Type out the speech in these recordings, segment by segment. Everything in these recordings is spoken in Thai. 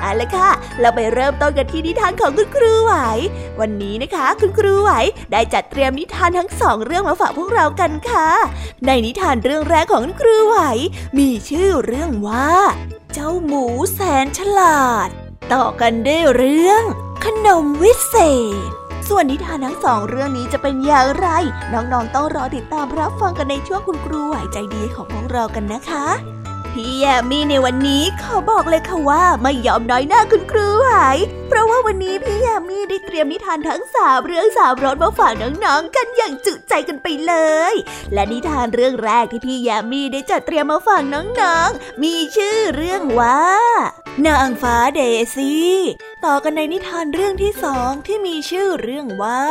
เอาละค่ะ เราไปเริ่มต้นกันที่นิทานของคุณครูไหว วันนี้นะคะ คุณครูไหวได้จัดเตรียมนิทานทั้งสองเรื่องมาฝากพวกเรากันค่ะ ในนิทานเรื่องแรกของคุณครูไหว มีชื่อเรื่องว่า เจ้าหมูแสนฉลาด ต่อกันด้วยเรื่อง ขนมวิเศษส่วนนิทานทั้งสองเรื่องนี้จะเป็นอย่างไร น้องๆต้องรอติดตามรับฟังกันในช่วงคุณครูไหวใจดีของพวกเรากันนะคะ พี่แยมมี่ในวันนี้ขอบอกเลยค่ะว่าไม่ยอมน้อยหน้าคุณครูหาย เพราะว่าวันนี้พี่แยมมี่ได้เตรียมนิทานทั้งสามเรื่องสามรสมาฝากน้องๆกันอย่างจุใจกันไปเลย และนิทานเรื่องแรกที่พี่แยมมี่ได้จัดเตรียมมาฝากน้องๆ มีชื่อเรื่องว่า นางฟ้าเดซี่ต่อกันในนิทานเรื่องที่สองที่มีชื่อเรื่องว่า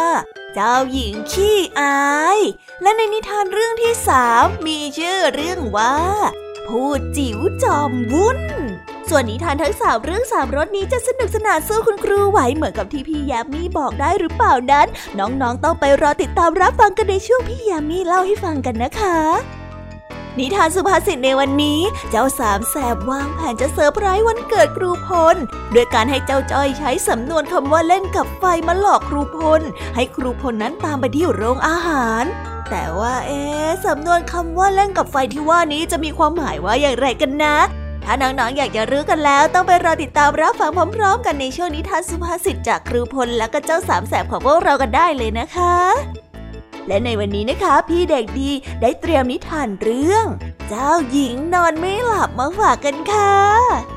เจ้าหญิงขี้อาย และในนิทานเรื่องที่สามมีชื่อเรื่องว่า พูดจิ๋วจอมวุ้นส่วนนิทานทั้งสามเรื่องสามรสนี้จะสนุกสนานสู้คุณครูไหวเหมือนกับที่พี่ยามีบอกได้หรือเปล่านั้น น้องๆต้องไปรอติดตามรับฟังกันในช่วงพี่ยามีเล่าให้ฟังกันนะคะ นิทานสุภาษิตในวันนี้ เจ้าสามแสบวางแผนจะเซอร์ไพรส์วันเกิดครูพลด้วยการให้เจ้าจ้อยใช้สำนวนคำว่าเล่นกับไฟมาหลอกครูพลให้ครูพลนั้นตามไปที่โรงอาหาร แต่ว่าเอ๊สำนวนคำว่าเล่นกับไฟที่ว่านี้จะมีความหมายว่าอย่างไรกันนะ ถ้าน้องๆอยากจะรู้กันแล้ว ต้องไปรอติดตามรับฟังพร้อม ๆ กันในช่วงนิทานสุภาษิตจากครูพลและก็เจ้าสามแสบของพวกเรากันได้เลยนะคะ และในวันนี้นะคะพี่เด็กดีได้เตรียมนิทานเรื่อง เจ้าหญิงนอนไม่หลับมาฝากกันค่ะ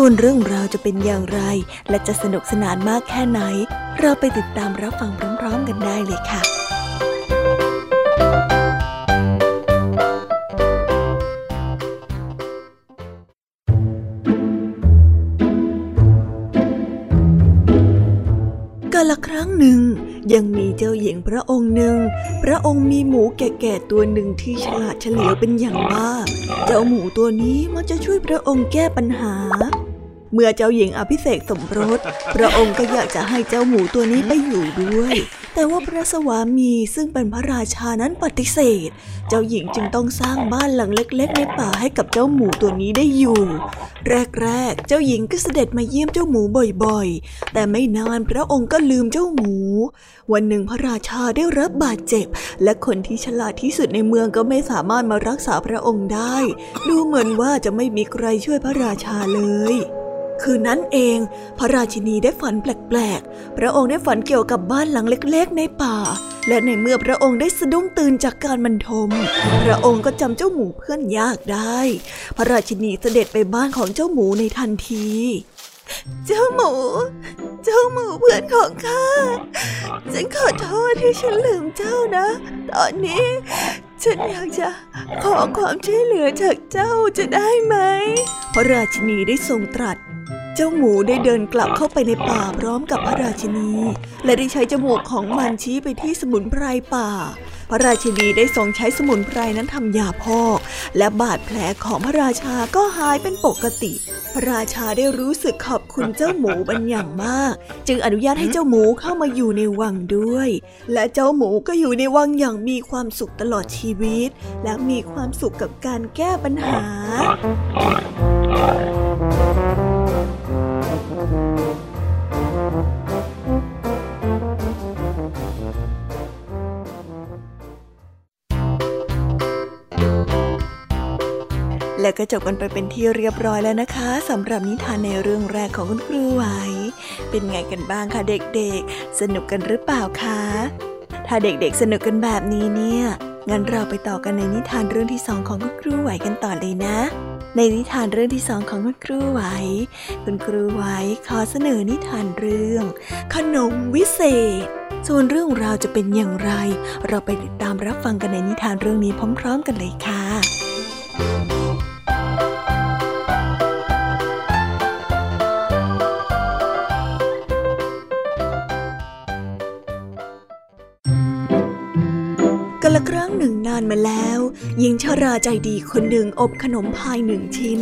ส่วนเรื่องราวจะเป็นอย่างไร และจะสนุกสนานมากแค่ไหน เราไปติดตามรับฟังพร้อมๆกันได้เลยค่ะกาละครั้งหนึ่งยังมีเจ้าหญิงพระองค์หนึ่ง พระองค์มีหมูแก่ๆตัวหนึ่งที่ฉลาดเฉลียวเป็นอย่างมาก เจ้าหมูตัวนี้มันจะช่วยพระองค์แก้ปัญหา เมื่อเจ้าหญิงอภิเษกสมรส พระองค์ก็อยากจะให้เจ้าหมูตัวนี้ไปอยู่ด้วย แต่ว่าพระสวามีซึ่งเป็นพระราชานั้นปฏิเสธ เจ้าหญิงจึงต้องสร้างบ้านหลังเล็ก ๆ ในป่าให้กับเจ้าหมูตัวนี้ได้อยู่ แรก ๆ เจ้าหญิงก็เสด็จมาเยี่ยมเจ้าหมูบ่อยๆ แต่ไม่นานพระองค์ก็ลืมเจ้าหมู วันหนึ่งพระราชาได้รับบาดเจ็บ และคนที่ฉลาดที่สุดในเมืองก็ไม่สามารถมารักษาพระองค์ได้ ดูเหมือนว่าจะไม่มีใครช่วยพระราชาเลย คืนนั้นเอง พระราชินีได้ฝันแปลกๆ พระองค์ได้ฝันเกี่ยวกับบ้านหลังเล็ก ๆ ในป่า และในเมื่อพระองค์ได้สะดุ้งตื่นจากการบรรทม พระองค์ก็จำเจ้าหมูเพื่อนยากได้ พระราชินีเสด็จไปบ้านของเจ้าหมูในทันที เจ้าหมู เจ้าหมูเพื่อนของข้า ฉันขอโทษที่ฉันลืมเจ้านะ ตอนนี้ ฉันอยากจะขอความช่วยเหลือจากเจ้าจะได้ไหม พระราชินีได้ทรงตรัส เจ้าหมูได้เดินกลับเข้าไปในป่าพร้อมกับพระราชินี และได้ใช้จมูกของมันชี้ไปที่สมุนไพรป่า พระราชินีได้ทรงใช้สมุนไพรนั้นทำยาพอก และบาดแผลของพระราชาก็หายเป็นปกติ พระราชาได้รู้สึกขอบคุณเจ้าหมูเป็นอย่างมาก จึงอนุญาตให้เจ้าหมูเข้ามาอยู่ในวังด้วย และเจ้าหมูก็อยู่ในวังอย่างมีความสุขตลอดชีวิต และมีความสุขกับการแก้ปัญหา และก็จบกันไปเป็นที่เรียบร้อยแล้วนะคะสำหรับนิทานในเรื่องแรกของคุณครูไหว เป็นไงกันบ้างคะเด็กๆ สนุกกันหรือเปล่าคะ ถ้าเด็กๆสนุกกันแบบนี้เนี่ย งั้นเราไปต่อกันในนิทานเรื่องที่สองของคุณครูไหวกันต่อเลยนะ ในนิทานเรื่องที่สองของคุณครูไหว คุณครูไหวขอเสนอนิทานเรื่อง ขนมวิเศษ ส่วนเรื่องราวจะเป็นอย่างไร เราไปติดตามรับฟังกันในนิทานเรื่องนี้พร้อม ๆ กันเลยค่ะกันละานมาแล้ว หญิงชาราใจดีคนหนึ่งอบขนมพายหนึ่งชิ้น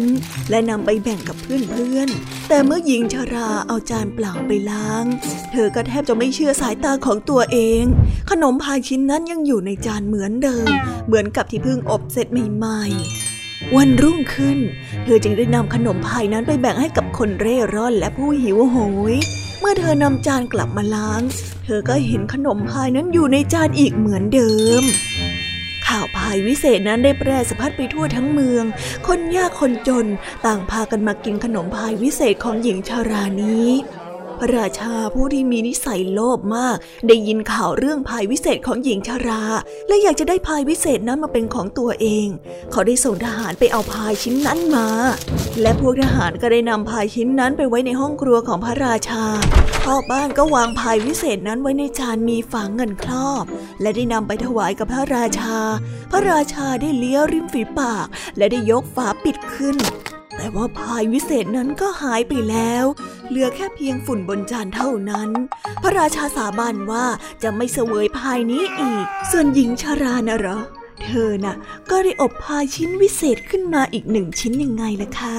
และนำไปแบ่งกับเพื่อนๆ แต่เมื่อหญิงชาราเอาจานเปล่าไปล้าง เธอก็แทบจะไม่เชื่อสายตาของตัวเอง ขนมพายชิ้นนั้นยังอยู่ในจานเหมือนเดิม เหมือนกับที่เพิ่งอบเสร็จใหม่ๆวันรุ่งขึ้น เธอจึงได้นำขนมพายนั้นไปแบ่งให้กับคนเร่ร่อนและผู้หิวโหย เมื่อเธอนำจานกลับมาล้าง เธอก็เห็นขนมพายนั้นอยู่ในจานอีกเหมือนเดิม ข่าวพายวิเศษนั้นได้แพร่สะพัดไปทั่วทั้งเมือง คนยากคนจนต่างพากันมากินขนมพายวิเศษของหญิงชารานี้ พระราชาผู้ที่มีนิสัยโลภมาก ได้ยินข่าวเรื่องพายวิเศษของหญิงชารา และอยากจะได้พายวิเศษนั้นมาเป็นของตัวเอง เขาได้ส่งทหารไปเอาพายชิ้นนั้นมา และพวกทหารก็ได้นำพายชิ้นนั้นไปไว้ในห้องครัวของพระราชาพ่อบ้านก็วางพายวิเศษนั้นไว้ในจานมีฝางเงินครอบ และได้นำไปถวายกับพระราชา พระราชาได้เลี้ยริมฝีปาก และได้ยกฝาปิดขึ้นแต่ว่าพายวิเศษนั้นก็หายไปแล้ว เหลือแค่เพียงฝุ่นบนจานเท่านั้น พระราชาสาบานว่าจะไม่เสวยพายนี้อีก ส่วนหญิงชารานะหรอ เธอน่ะ ก็ได้อบพายชิ้นวิเศษขึ้นมาอีกหนึ่งชิ้นยังไงล่ะคะ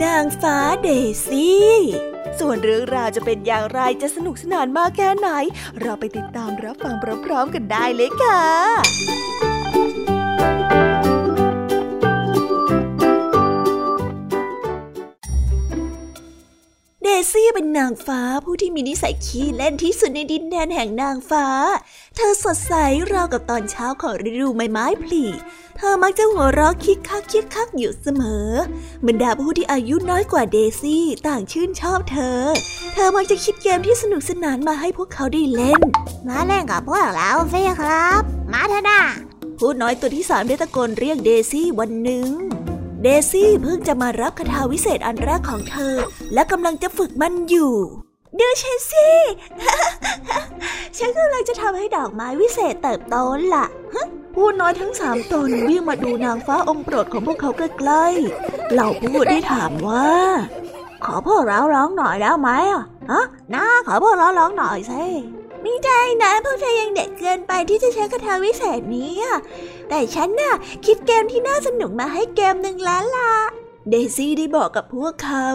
นางฟ้าเดซี่ ส่วนเรื่องราวจะเป็นอย่างไรจะสนุกสนานมากแค่ไหน เราไปติดตามรับฟังพร้อมๆกันได้เลยค่ะ เดซี่เป็นนางฟ้าผู้ที่มีนิสัยขี้เล่นที่สุดในดินแดนแห่งนางฟ้า เธอสดใสราวกับตอนเช้าของฤดูใบไม้ผลิเธอมักจะหัวเราะคิกคักคิกคักอยู่เสมอ บรรดาผู้ที่อายุน้อยกว่าเดซี่ต่างชื่นชอบเธอ เธอมักจะคิดเกมที่สนุกสนานมาให้พวกเขาได้เล่น มาเล่นกับพวกเราสิครับ มาเถอะนะผู้น้อยตัวที่สามได้ตะโกนเรียกเดซี่วันหนึ่ง เดซี่เพิ่งจะมารับคาถาวิเศษอันแรกของเธอ และกำลังจะฝึกมันอยู่ดูฉันสิฉันกำลังจะทำให้ดอกไม้วิเศษเติบโตล่ะผู้น้อยทั้งสามตนวิ่งมาดูนางฟ้าองค์โปรดของพวกเขาใกล้ๆ เหล่าพูดได้ถามว่า ขอพวกเราร้องหน่อยแล้วไหมอะ ฮะน้าขอพวกเราร้องหน่อยสิ ไม่ได้นะพวกเธอยังเด็กเกินไปที่จะใช้คาถาวิเศษนี้แต่ฉันน่ะคิดเกมที่น่าสนุกมาให้เกมหนึ่งแล้วล่ะ เดซี่ได้บอกกับพวกเขา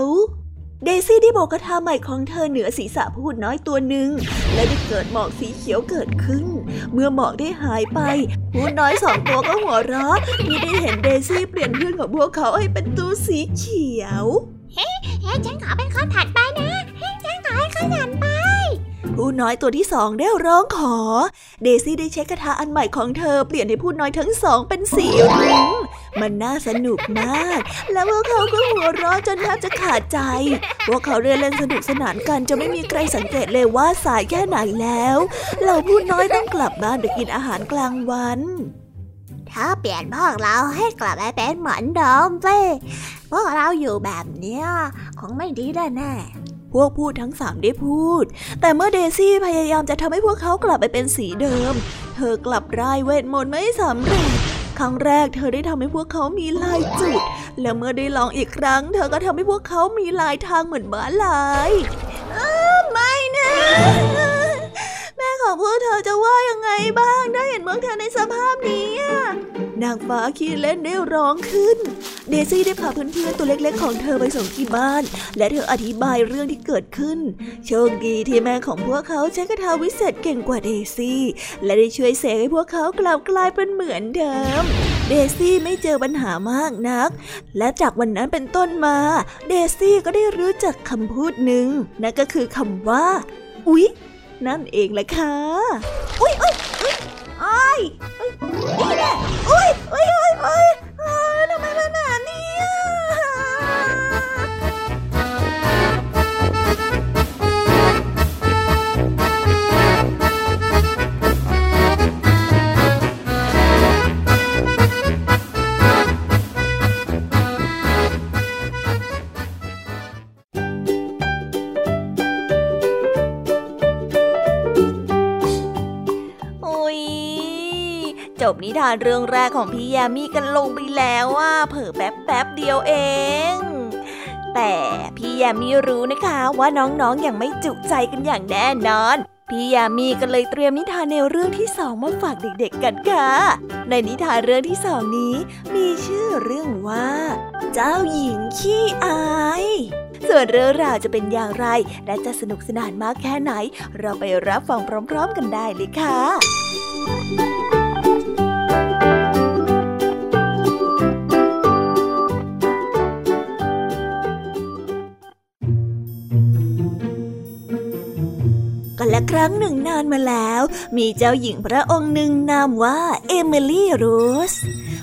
เดซี่ได้โบกกระทาใหม่ของเธอเหนือศีรษะพูดน้อยตัวหนึ่ง และได้เกิดหมอกสีเขียวเกิดขึ้น เมื่อหมอกได้หายไป พูดน้อยสองตัวก็หัวเราะที่ได้เห็นเดซี่เปลี่ยนเพื่อนของพวกเขาให้เป็นตัวสีเขียว เฮ้เฮ้ฉันขอเป็นคนถัดไปนะ เฮ้ฉันขอให้คนถัดไป ผู้น้อยตัวที่สองได้ร้องขอ เดซี่ได้ใช้คาถาอันใหม่ของเธอเปลี่ยนให้ผู้น้อยทั้งสองเป็นสีรุ้งมันน่าสนุกมาก แล้วพวกเขาก็หัวเราะจนแทบจะขาดใจ พวกเขาเรียนเล่นสนุกสนานกันจะไม่มีใครสังเกตเลยว่าสายแค่ไหนแล้วเราผู้น้อยต้องกลับบ้านไปกินอาหารกลางวัน ถ้าเปลี่ยนพวกเราให้กลับไปเป็นเหมือนเดิมเว้พวกเราอยู่แบบเนี้ยคงไม่ดีแน่ พวกพูดทั้งสามได้พูด แต่เมื่อเดซี่พยายามจะทำให้พวกเขากลับไปเป็นสีเดิม เธอกลับรายเวทมนต์ไม่สำเร็จ ครั้งแรกเธอได้ทำให้พวกเขามีลายจุด และเมื่อได้ลองอีกครั้ง เธอก็ทำให้พวกเขามีลายทางเหมือนม้าลายไม่นะแม่ของพวกเธอจะว่ายังไงบ้างได้เห็นพวกเธอในสภาพนี้ นางฟ้าขี้เล่นได้ร้องขึ้น เดซี่ได้พาเพื่อนๆตัวเล็กๆของเธอไปส่งที่บ้าน และเธออธิบายเรื่องที่เกิดขึ้น โชคดีที่แม่ของพวกเขาใช้คาถาวิเศษเก่งกว่าเดซี่ และได้ช่วยเสกให้พวกเขากลับกลายเป็นเหมือนเดิม เดซี่ไม่เจอปัญหามากนัก และจากวันนั้นเป็นต้นมา เดซี่ก็ได้รู้จักคำพูดหนึ่งนั่นก็คือคำว่า อุ๊ย นั่นเองแหละค่ะ อุ้ยอุ้ย อุ้ยอ้ยนี่แหละอุ้ยอุ้ยอุ้ยอุ้ยทำไมเป็นแบบ บนิทานเรื่องแรกของพี่ยามีกันลงไปแล้วว่าเผิ่แป๊บแป๊บเดียวเอง แต่พี่ยามีรู้นะคะว่าน้องๆออย่างไม่จุใจกันอย่างแน่นอนพี่ยามีก็เลยเตรียมนิทานแนวเรื่องที่สองมาฝากเด็กๆกันค่ะ ในนิทานเรื่องที่สองนี้ มีชื่อเรื่องว่า เจ้าหญิงขี้อาย ส่วนเรื่องราวจะเป็นอย่างไร และจะสนุกสนานมากแค่ไหน เราไปรับฟังพร้อม ๆ กันได้เลยค่ะ และครั้งหนึ่งนานมาแล้ว มีเจ้าหญิงพระองค์หนึ่งนามว่าเอมิลี่โรส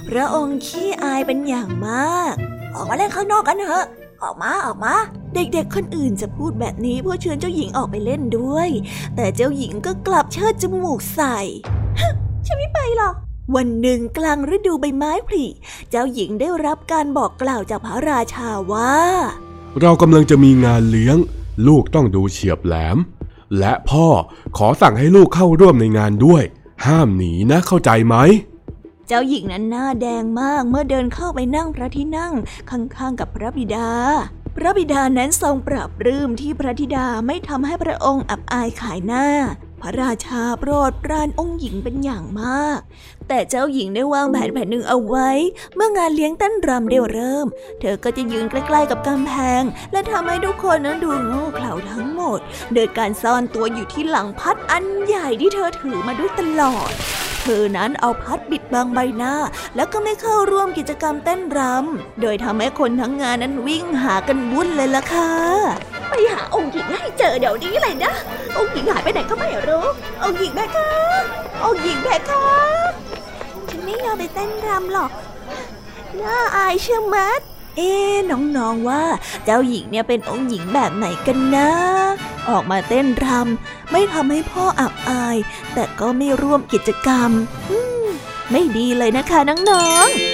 พระองค์ขี้อายเป็นอย่างมาก ออกมาเล่นข้างนอกกันเถอะออกมาออกมาเด็กๆ คนอื่นจะพูดแบบนี้เพื่อเชิญเจ้าหญิงออกไปเล่นด้วย แต่เจ้าหญิงก็กลับเชิดจมูกใส่ฉันไม่ไปหรอกวันหนึ่งกลางฤดูใบไม้ผลิเจ้าหญิงได้รับการบอกกล่าวจากพระราชาว่า เรากำลังจะมีงานเลี้ยง ลูกต้องดูเฉียบแหลม และพ่อขอสั่งให้ลูกเข้าร่วมในงานด้วย ห้ามหนีนะเข้าใจไหม เจ้าหญิงนั้นหน้าแดงมากเมื่อเดินเข้าไปนั่งพระที่นั่งข้างๆกับพระบิดา พระบิดานั้นทรงปรับรื้มที่พระธิดาไม่ทำให้พระองค์อับอายขายหน้า พระราชาโปรดปรานองค์หญิงเป็นอย่างมาก แต่เจ้าหญิงได้วางแผนแผนหนึ่งเอาไว้ เมื่องานเลี้ยงเต้นรำได้เริ่ม เธอก็จะยืนใกล้ๆกับกำแพง และทำให้ทุกคนนั้นดูโง่เขลาทั้งหมด โดยการซ่อนตัวอยู่ที่หลังพัดอันใหญ่ที่เธอถือมาด้วยตลอด เธอนั้นเอาพัดปิดบังใบหน้า แล้วก็ไม่เข้าร่วมกิจกรรมเต้นรำโดยทำให้คนทั้งงานนั้นวิ่งหากันวุ่นเลยล่ะค่ะไปหาองค์หญิงให้เจอเดี๋ยวนี้เลยนะ องค์หญิงหายไปไหนก็ไม่รู้ องค์หญิงแม่คะองค์หญิงแม่คะฉัน ไม่ยอมไปเต้นรำหรอก น่าอายเชื่อมัด เอ๊ะน้องๆว่า เจ้าหญิงเนี่ยเป็นองค์หญิงแบบไหนกันนะ ออกมาเต้นรำไม่ทำให้พ่ออับอาย แต่ก็ไม่ร่วมกิจกรรมมไม่ดีเลยนะคะน้องๆ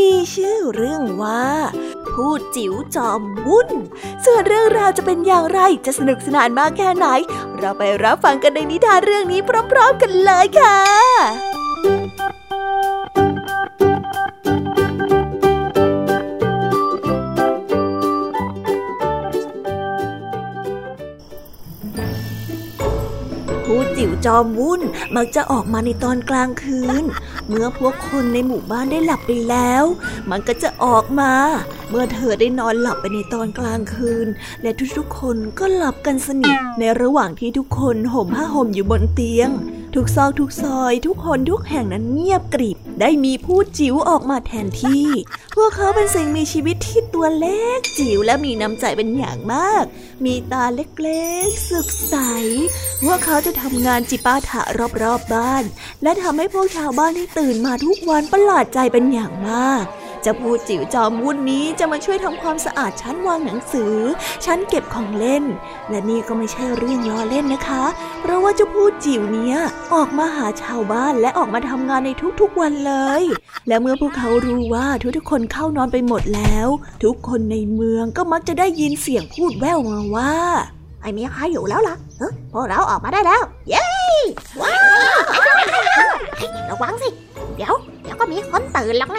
มีชื่อเรื่องว่า พูดจิ๋วจอมวุ่น ส่วนเรื่องราวจะเป็นอย่างไรจะสนุกสนานมากแค่ไหน เราไปรับฟังกันในนิทานเรื่องนี้พร้อม ๆ กันเลยค่ะ ผู้จิ๋วจอมวุ่นมักจะออกมาในตอนกลางคืน เมื่อพวกคนในหมู่บ้านได้หลับไปแล้ว มันก็จะออกมา เมื่อเธอได้นอนหลับไปในตอนกลางคืน และทุกๆคนก็หลับกันสนิทในระหว่างที่ทุกคนห่มผ้าห่มอยู่บนเตียง ทุกซอกทุกซอย ทุกคนทุกแห่งนั้นเงียบกริบ ได้มีผู้จิ๋วออกมาแทนที่ พวกเขาเป็นสิ่งมีชีวิตที่ตัวเล็กจิ๋วและมีน้ำใจเป็นอย่างมาก มีตาเล็กๆสึกใส พวกเขาจะทำงานจิปาถะรอบๆบบ้าน และทำให้พวกชาวบ้านที่ตื่นมาทุกวันประหลาดใจเป็นอย่างมาก เจะพูดจิ๋วจอมวุ่นนี้จะมาช่วยทำความสะอาดชั้นวางหนังสือ ชั้นเก็บของเล่น และนี่ก็ไม่ใช่เรื่องล้อเล่นนะคะ เพราะว่าเจ้าพูดจิ๋วเนี้ยออกมาหาชาวบ้านและออกมาทำงานในทุกๆวันเลย และเมื่อพวกเขารู้ว่าทุกๆคนเข้านอนไปหมดแล้ว ทุกคนในเมืองก็มักจะได้ยินเสียงพูดแว่วมาว่าไอมีใครอยู่แล้วล่ะเออพวกเราออกมาได้แล้ว เย้ว้าวระวังสิ เดี๋ยว เดี๋ยวก็มีคนตื่นหรอกน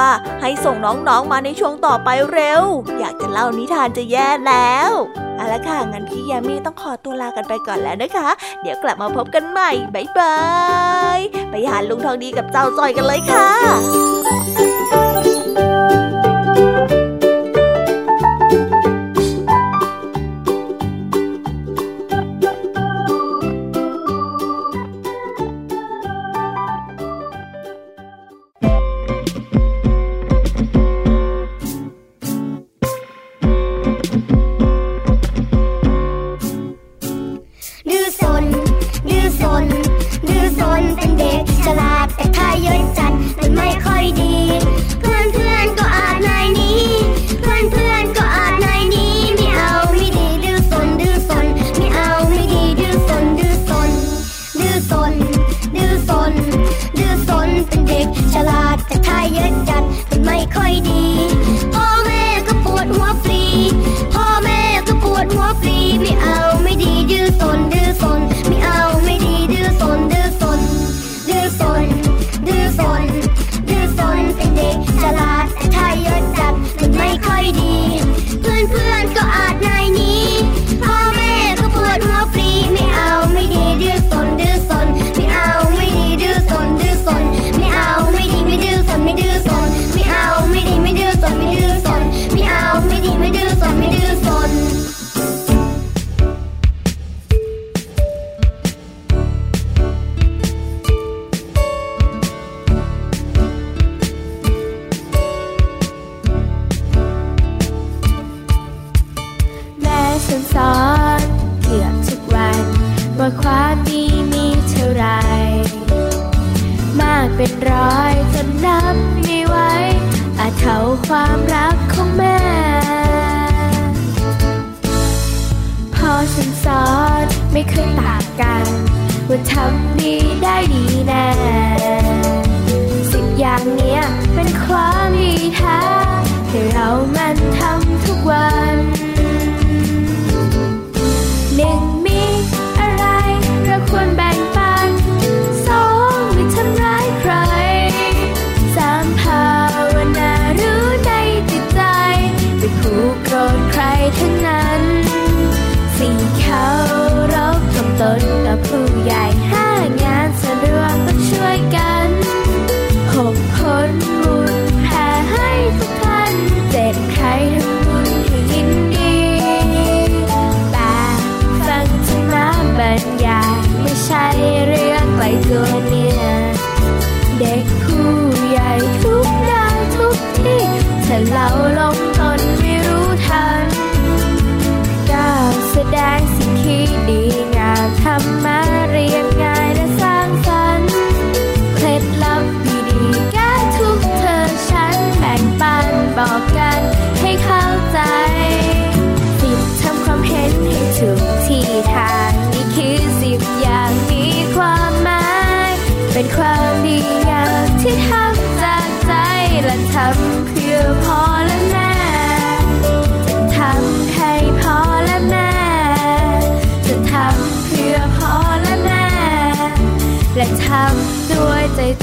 าให้ส่งน้องๆมาในช่วงต่อไปเร็ว อยากจะเล่านิทานจะแย่แล้วเอาละค่ะ งั้นพี่ยามีต้องขอตัวลากันไปก่อนแล้วนะคะ เดี๋ยวกลับมาพบกันใหม่บายบาย ไปหาลุงทองดีกับเจ้าจอยกันเลยค่ะ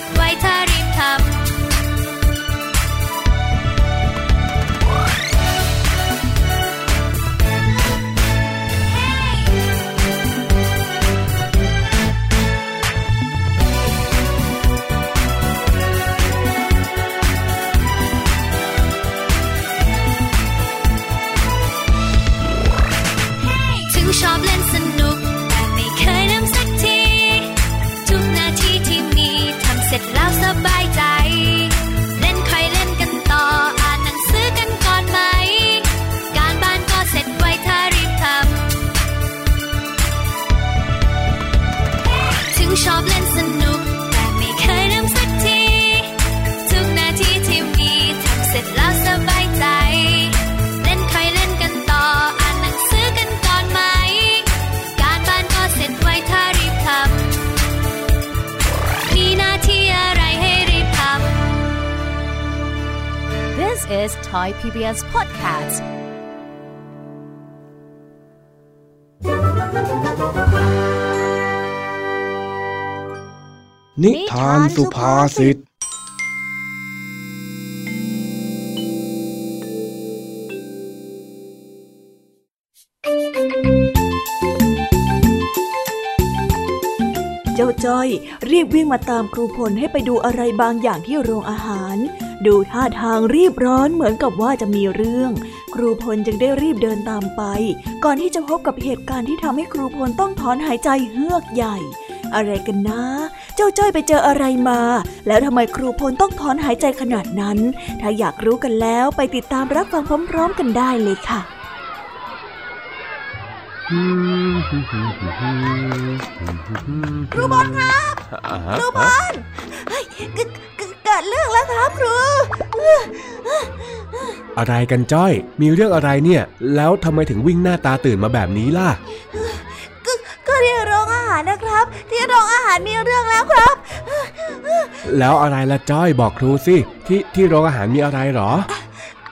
บ้านก็เสร็จไวถ้ารีบทำ is Thai PBS Podcast. นิทานสุภาษิตเจ้าจ้อยรีบวิ่งมาตามครูพลให้ไปดูอะไรบางอย่างที่โรงอาหาร ดูท่าทางรีบร้อนเหมือนกับว่าจะมีเรื่อง ครูพลจึงได้รีบเดินตามไป ก่อนที่จะพบกับเหตุการณ์ที่ทำให้ครูพลต้องถอนหายใจเฮือกใหญ่ อะไรกันนะ เจ้าจ้อยไปเจออะไรมา แล้วทำไมครูพลต้องถอนหายใจขนาดนั้น ถ้าอยากรู้กันแล้วไปติดตามรับฟังพร้อม ๆ กันได้เลยค่ะครูบอลครับ ครูบอล เฮ้ยเกิดเกิดเกิดเรื่องแล้วครับครู อะไรกันจ้อย มีเรื่องอะไรเนี่ย แล้วทำไมถึงวิ่งหน้าตาตื่นมาแบบนี้ล่ะก็ก็ที่โรงอาหารนะครับ ที่โรงอาหารมีเรื่องแล้วครับ แล้วอะไรละจ้อยบอกครูสิที่ที่โรงอาหารมีอะไรหรอ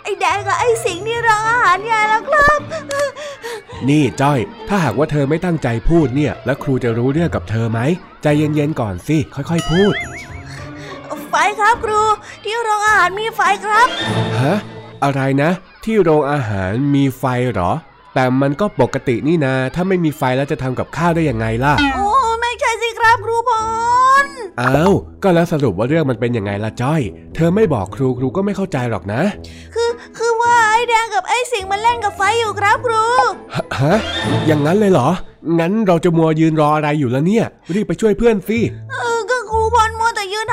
ไอ้แดงกับไอ้สิงห์ที่โรงอาหารใหญ่แล้วครับ นี่จ้อย ถ้าหากว่าเธอไม่ตั้งใจพูดเนี่ย แล้วครูจะรู้เรื่องกับเธอไหมใจเย็นๆก่อนสิค่อยๆพูด ไฟครับครู ที่โรงอาหารมีไฟครับฮะอะไรนะ ที่โรงอาหารมีไฟเหรอ แต่มันก็ปกตินี่นาถ้าไม่มีไฟแล้วจะทำกับข้าวได้ยังไงล่ะโอ้ไม่ใช่สิครับครูบอลอ้าวก็แล้วสรุปว่าเรื่องมันเป็นยังไงล่ะจ้อย เธอไม่บอกครูครูก็ไม่เข้าใจหรอกนะ คือคือว่าไอ้แดงกับไอ้สิงห์มันเล่นกับไฟอยู่ครับครูฮะฮะอย่างนั้นเลยเหรองั้นเราจะมัวยืนรออะไรอยู่แล้วเนี่ย รีบไปช่วยเพื่อนสิเอ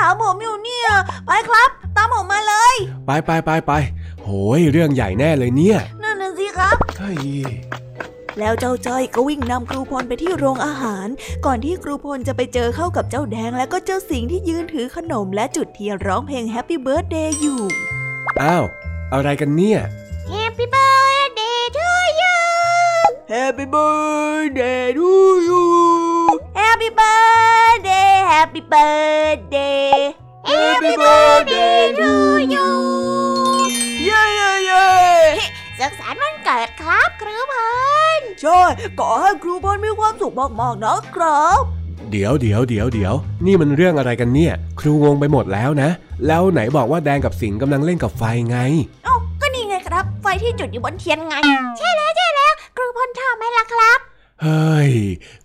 ถามผมอยู่เนี่ย ไปครับ ตามผมมาเลย ไปไปไปไปโหยเรื่องใหญ่แน่เลยเนี่ย นั่นน่ะสิครับเฮ้ยแล้วเจ้าจ้อยก็วิ่งนำครูพลไปที่โรงอาหาร ก่อนที่ครูพลจะไปเจอเข้ากับเจ้าแดงและก็เจ้าสิงห์ที่ยืนถือขนมและจุดเทียนร้องเพลง Happy Birthday อยู่ อ้าว อะไรกันเนี่ย Happy birthday to you Happy Birthday to you Happy Birthday Happy Birthday Happy birthday to you เย้เย้เย้สุขสันต์วันเกิดครับครูพลใช่ขอให้ครูพลมีความสุขมากๆนะครับเดี๋ยวเดี๋ยวเดี๋ยวเดี๋ยวนี่มันเรื่องอะไรกันเนี่ย ครูงงไปหมดแล้วนะ แล้วไหนบอกว่าแดงกับสิงห์กำลังเล่นกับไฟไงเอ้าก็นี่ไงครับ ไฟที่จุดอยู่บนเทียนไง ใช่แล้วใช่แล้ว ครูพลชอบไหมล่ะครับ เฮ้ย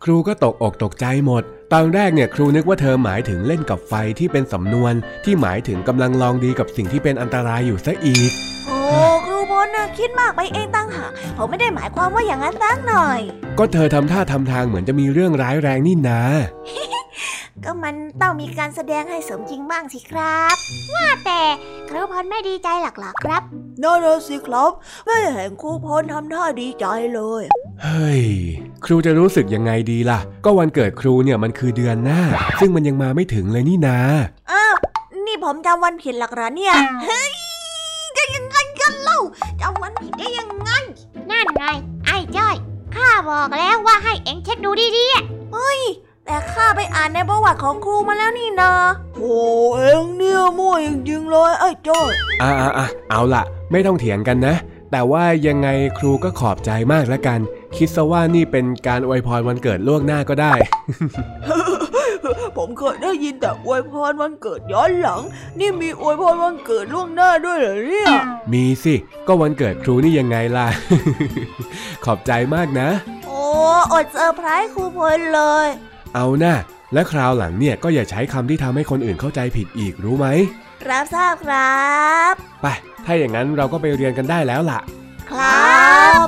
ครูก็ตกอกตกใจหมด ตอนแรกเนี่ยครูนึกว่าเธอหมายถึงเล่นกับไฟที่เป็นสำนวน ที่หมายถึงกำลังลองดีกับสิ่งที่เป็นอันตรายอยู่ซะอีก ครูพลน่ะคิดมากไปเองตั้งหากผมไม่ได้หมายความว่าอย่างนั้นตั้งหน่อย ก็เธอทำท่าทำทางเหมือนจะมีเรื่องร้ายแรงนี่นาก็มันต้องมีการแสดงให้สมจริงบ้างสิครับ ว่าแต่ครูพลไม่ดีใจหรอกเหรอครับนั่นน่ะสิครับ ไม่เห็นครูพลทำท่าดีใจเลย เฮ้ย ครูจะรู้สึกยังไงดีล่ะ ก็วันเกิดครูเนี่ยมันคือเดือนหน้า ซึ่งมันยังมาไม่ถึงเลยนี่นาอ้าวนี่ผมจำวันผิดหลักเหรอเนี่ย เฮ้ย จำวันผิดได้ยังไง นั่นไง ไอ้จ้อย ข้าบอกแล้วว่าให้เอ็งเช็คดูดีๆอะเฮ้ยแต่แต่ข้าไปอ่านในประวัติของครูมาแล้วนี่นาโอ้เอ็งเนี่ยมั่วจริงๆเลยไอ้จ้อย อ่าอ่าเอาล่ะ ไม่ต้องเถียงกันนะ แต่ว่ายังไงครูก็ขอบใจมากแล้วกัน คิดซะว่านี่เป็นการอวยพรวันเกิดล่วงหน้าก็ได้ ผมเคยได้ยินแต่อวยพรวันเกิดย้อนหลัง นี่มีอวยพรวันเกิดล่วงหน้าด้วยเหรอเนี่ย มีสิ ก็วันเกิดครูนี่ยังไงล่ะ ขอบใจมากนะ โอ้อดเซอร์ไพรส์ครูเพลินเลย เอาหน้าและคราวหลังเนี่ยก็อย่าใช้คำที่ทำให้คนอื่นเข้าใจผิดอีกรู้ไหม รับทราบครับ ไป ถ้าอย่างนั้นเราก็ไปเรียนกันได้แล้วล่ะ ครับ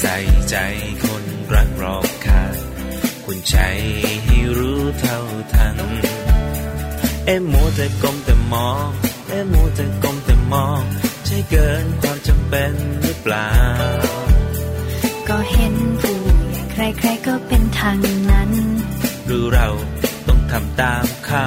ใส่ใจคนรักรอบค่าคุณใจให้รู้เท่าทัน เอ็มมัวแต่ก้มแต่มอง เอ็เอ็มัวแต่ก้มแต่มอง ใช่เกินความจำเป็นหรือเปล่า ก็เห็นผู้ใครๆก็เป็นทางนั้น หรือเราต้องทำตามเขา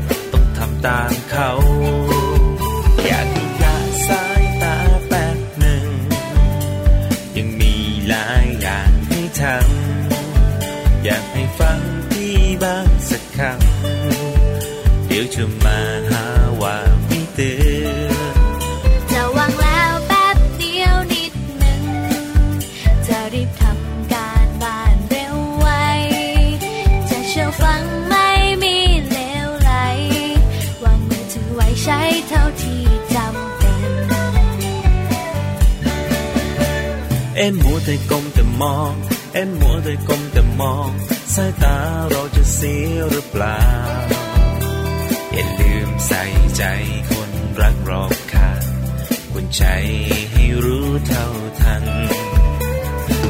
ต่างเขา อยาก อย่ามัวแต่ก้มแต่มอง อย่ามัวแต่ก้มแต่มอง สายตาเราจะเสียหรือเปล่า อย่าลืมใส่ใจคนรักรอบข้างคุณใช้ให้รู้เท่าทัน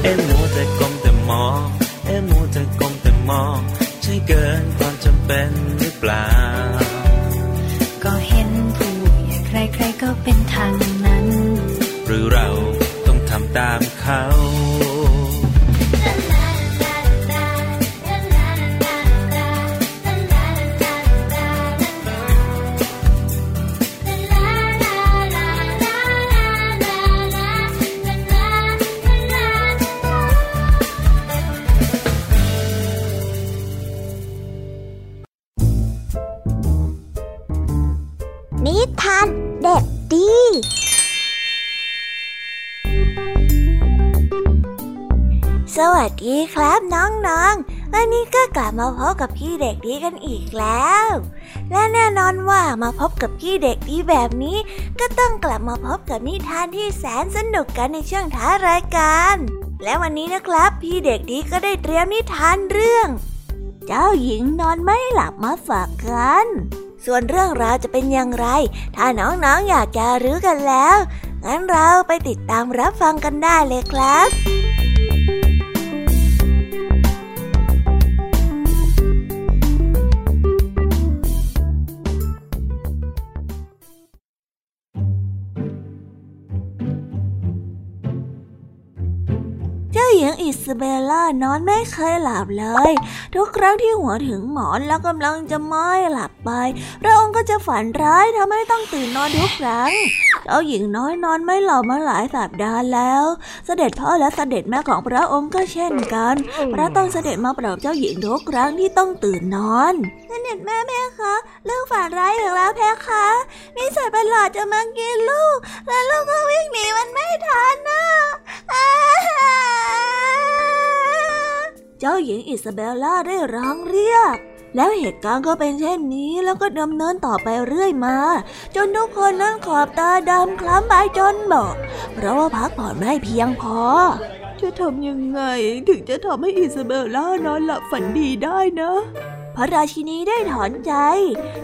อย่ามัวแต่ก้มแต่มอง อย่ามัวแต่ก้มแต่มอง ใช้เกินความจำเป็นหรือเปล่า ก็เห็นผู้ใหญ่ใครๆก็เป็นทาง พี่เด็กดีกันอีกแล้ว และแน่นอนว่ามาพบกับพี่เด็กดีแบบนี้ ก็ต้องกลับมาพบกับนิทานที่แสนสนุกกันในช่วงท้ายรายการ และวันนี้นะครับ พี่เด็กดีก็ได้เตรียมนิทานเรื่อง เจ้าหญิงนอนไม่หลับมาฝากกัน ส่วนเรื่องราวจะเป็นอย่างไร ถ้าน้องๆออยากจะรู้กันแล้ว งั้นเราไปติดตามรับฟังกันได้เลยครับ เบลล่านอนไม่เคยหลับเลย ทุกครั้งที่หัวถึงหมอนแล้วกำลังจะไม่หลับไป พระองค์ก็จะฝันร้ายทำให้ต้องตื่นนอนทุกครั้ง เจ้าหญิงน้อยนอนไม่หลับมาหลายสัปดาห์แล้ว เสด็จพ่อและเสด็จแม่ของพระองค์ก็เช่นกัน พระต้องเสด็จมาปลอบเจ้าหญิงทุกครั้งที่ต้องตื่นนอน เสด็จแม่แม่คะเรื่องฝันร้ายอีกแล้วแพ้คะมีสัตว์ประหลาดจะมากินลูก และลูกก็วิ่งหนีมันไม่ทันนะเจ้าหญิงอิซาเบลล่าได้ร้องเรียก แล้วเหตุการณ์ก็เป็นเช่นนี้แล้วก็ดำเนินต่อไปเรื่อยมา จนทุกคนนั้นขอบตาดำคล้ำไปจนบอกเพราะว่าพักผ่อนไม่เพียงพอจะทำยังไงถึงจะทำให้อิซาเบลล่านอนหลับฝันดีได้นะพระราชินีได้ถอนใจ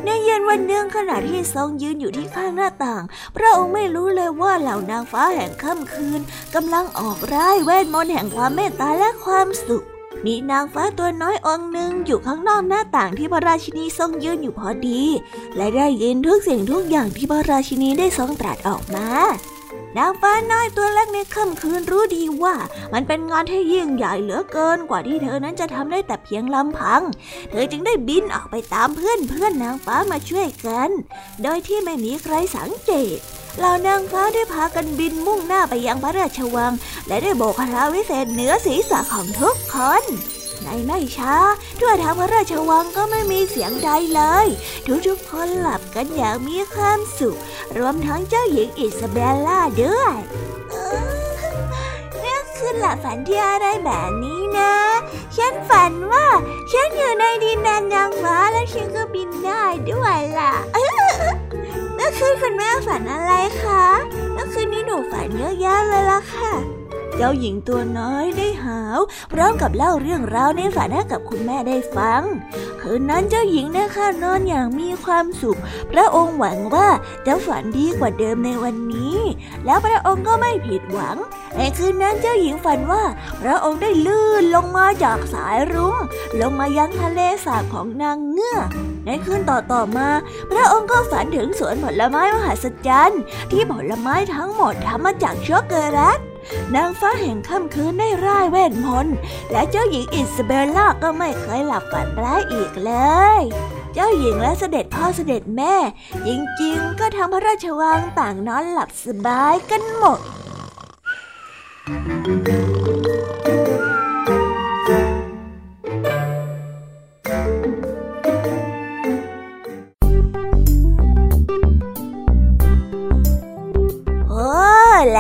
ในเย็นวันหนึ่งขณะที่ทรงยืนอยู่ที่ข้างหน้าต่าง พระองค์ไม่รู้เลยว่าเหล่านางฟ้าแห่งค่ำคืนกำลังออกร่ายเวทมนต์แห่งความเมตตาและความสุข มีนางฟ้าตัวน้อยองค์หนึ่งอยู่ข้างนอกหน้าต่างที่พระราชินีทรงยืนอยู่พอดี และได้ยินทุกสิ่งทุกอย่างที่พระราชินีได้ทรงตรัสออกมานางฟ้าน้อยตัวเล็กในค่ำคืนรู้ดีว่า มันเป็นงานที่ยิ่งใหญ่เหลือเกินกว่าที่เธอนั้นจะทำได้แต่เพียงลำพัง เธอจึงได้บินออกไปตามเพื่อนเพื่อนนางฟ้ามาช่วยกัน โดยที่ไม่มีใครสังเกต เหล่านางฟ้าได้พากันบินมุ่งหน้าไปยังพระราชวัง และได้โบกคาถาวิเศษเหนือศีรษะของทุกคนในไม่ช้าทั่วทั้งพระราชวังก็ไม่มีเสียงใดเลย ทุกๆคนหลับกันอย่างมีความสุข รวมทั้งเจ้าหญิงอิซาเบลล่าด้วยนี่คือหลับฝันที่อะไรแบบนี้นะ ฉันฝันว่า ฉันอยู่ในดินแดนนางฟ้าและฉันก็บินได้ด้วยล่ะ คืนนี้หนูฝัน เจ้าหญิงตัวน้อยได้หาวพร้อมกับเล่าเรื่องราวในฝันให้กับคุณแม่ได้ฟัง คืนนั้นเจ้าหญิงได้ค่านอนอย่างมีความสุข พระองค์หวังว่าจะฝันดีกว่าเดิมในวันนี้ แล้วพระองค์ก็ไม่ผิดหวัง ในคืนนั้นเจ้าหญิงฝันว่า พระองค์ได้ลื่นลงมาจากสายรุ้ง ลงมายังทะเลสาบของนางเงือกในคืนต่อๆมา พระองค์ก็ฝันถึงสวนผลไม้มหัศจรรย์ ที่ผลไม้ทั้งหมดทำมาจากช็อกโกแลต นางฟ้าแห่งค่ำคืนได้ร่ายเวทมนต์และเจ้าหญิงอิสเบลล่าก็ไม่เคยหลับฝันร้ายอีกเลย เจ้าหญิงและเสด็จพ่อเสด็จแม่ จริงๆ ก็ทั้งพระราชวังต่างนอนหลับสบายกันหมด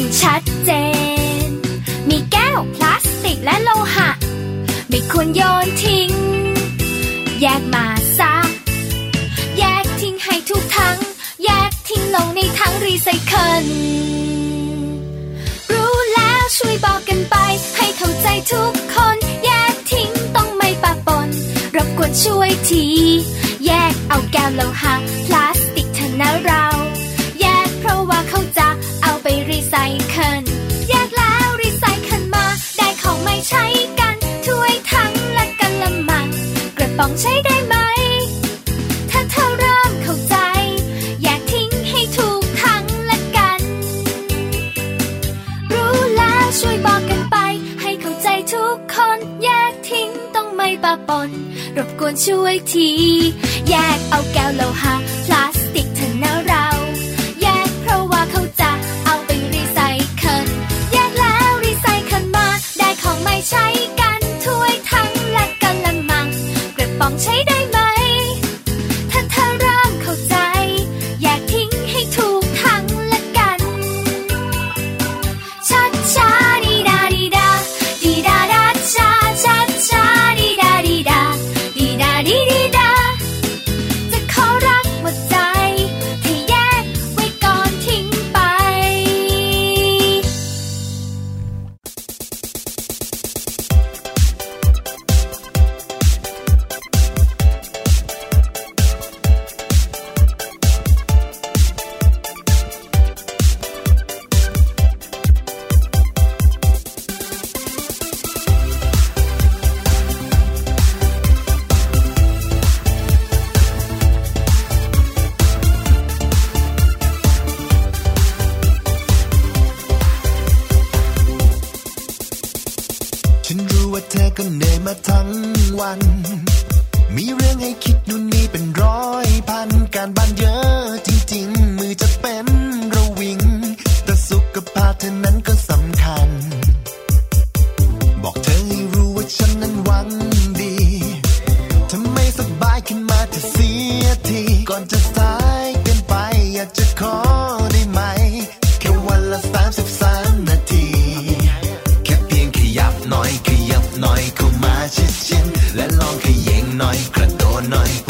่งชัดเจน มีแก้วพลาสติกและโลหะ ไม่ควรโยนทิ้ง แยกมาซะ แยกทิ้งให้ถูกถัง แยกทิ้งลงในถังรีไซเคิล รู้แล้วช่วยบอกกันไป ให้เข้าใจทุกคน แยกทิ้งต้องไม่ปะปน รบกวนช่วยที แยกเอาแก้วโลหะ ป้าปนรบกวนช่วยที แยกเอาแก้วโลหะพลาส night.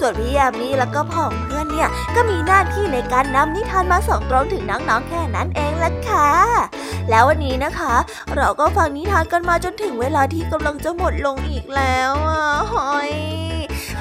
ส่วนพี่ยามีแล้วก็พ่อของเพื่อนเนี่ยก็มีหน้าที่ในการนำนิทานมาส่องตรงถึงน้องๆแค่นั้นเองล่ะค่ะ แล้ววันนี้นะคะ เราก็ฟังนิทานกันมาจนถึงเวลาที่กำลังจะหมดลงอีกแล้วอะหอย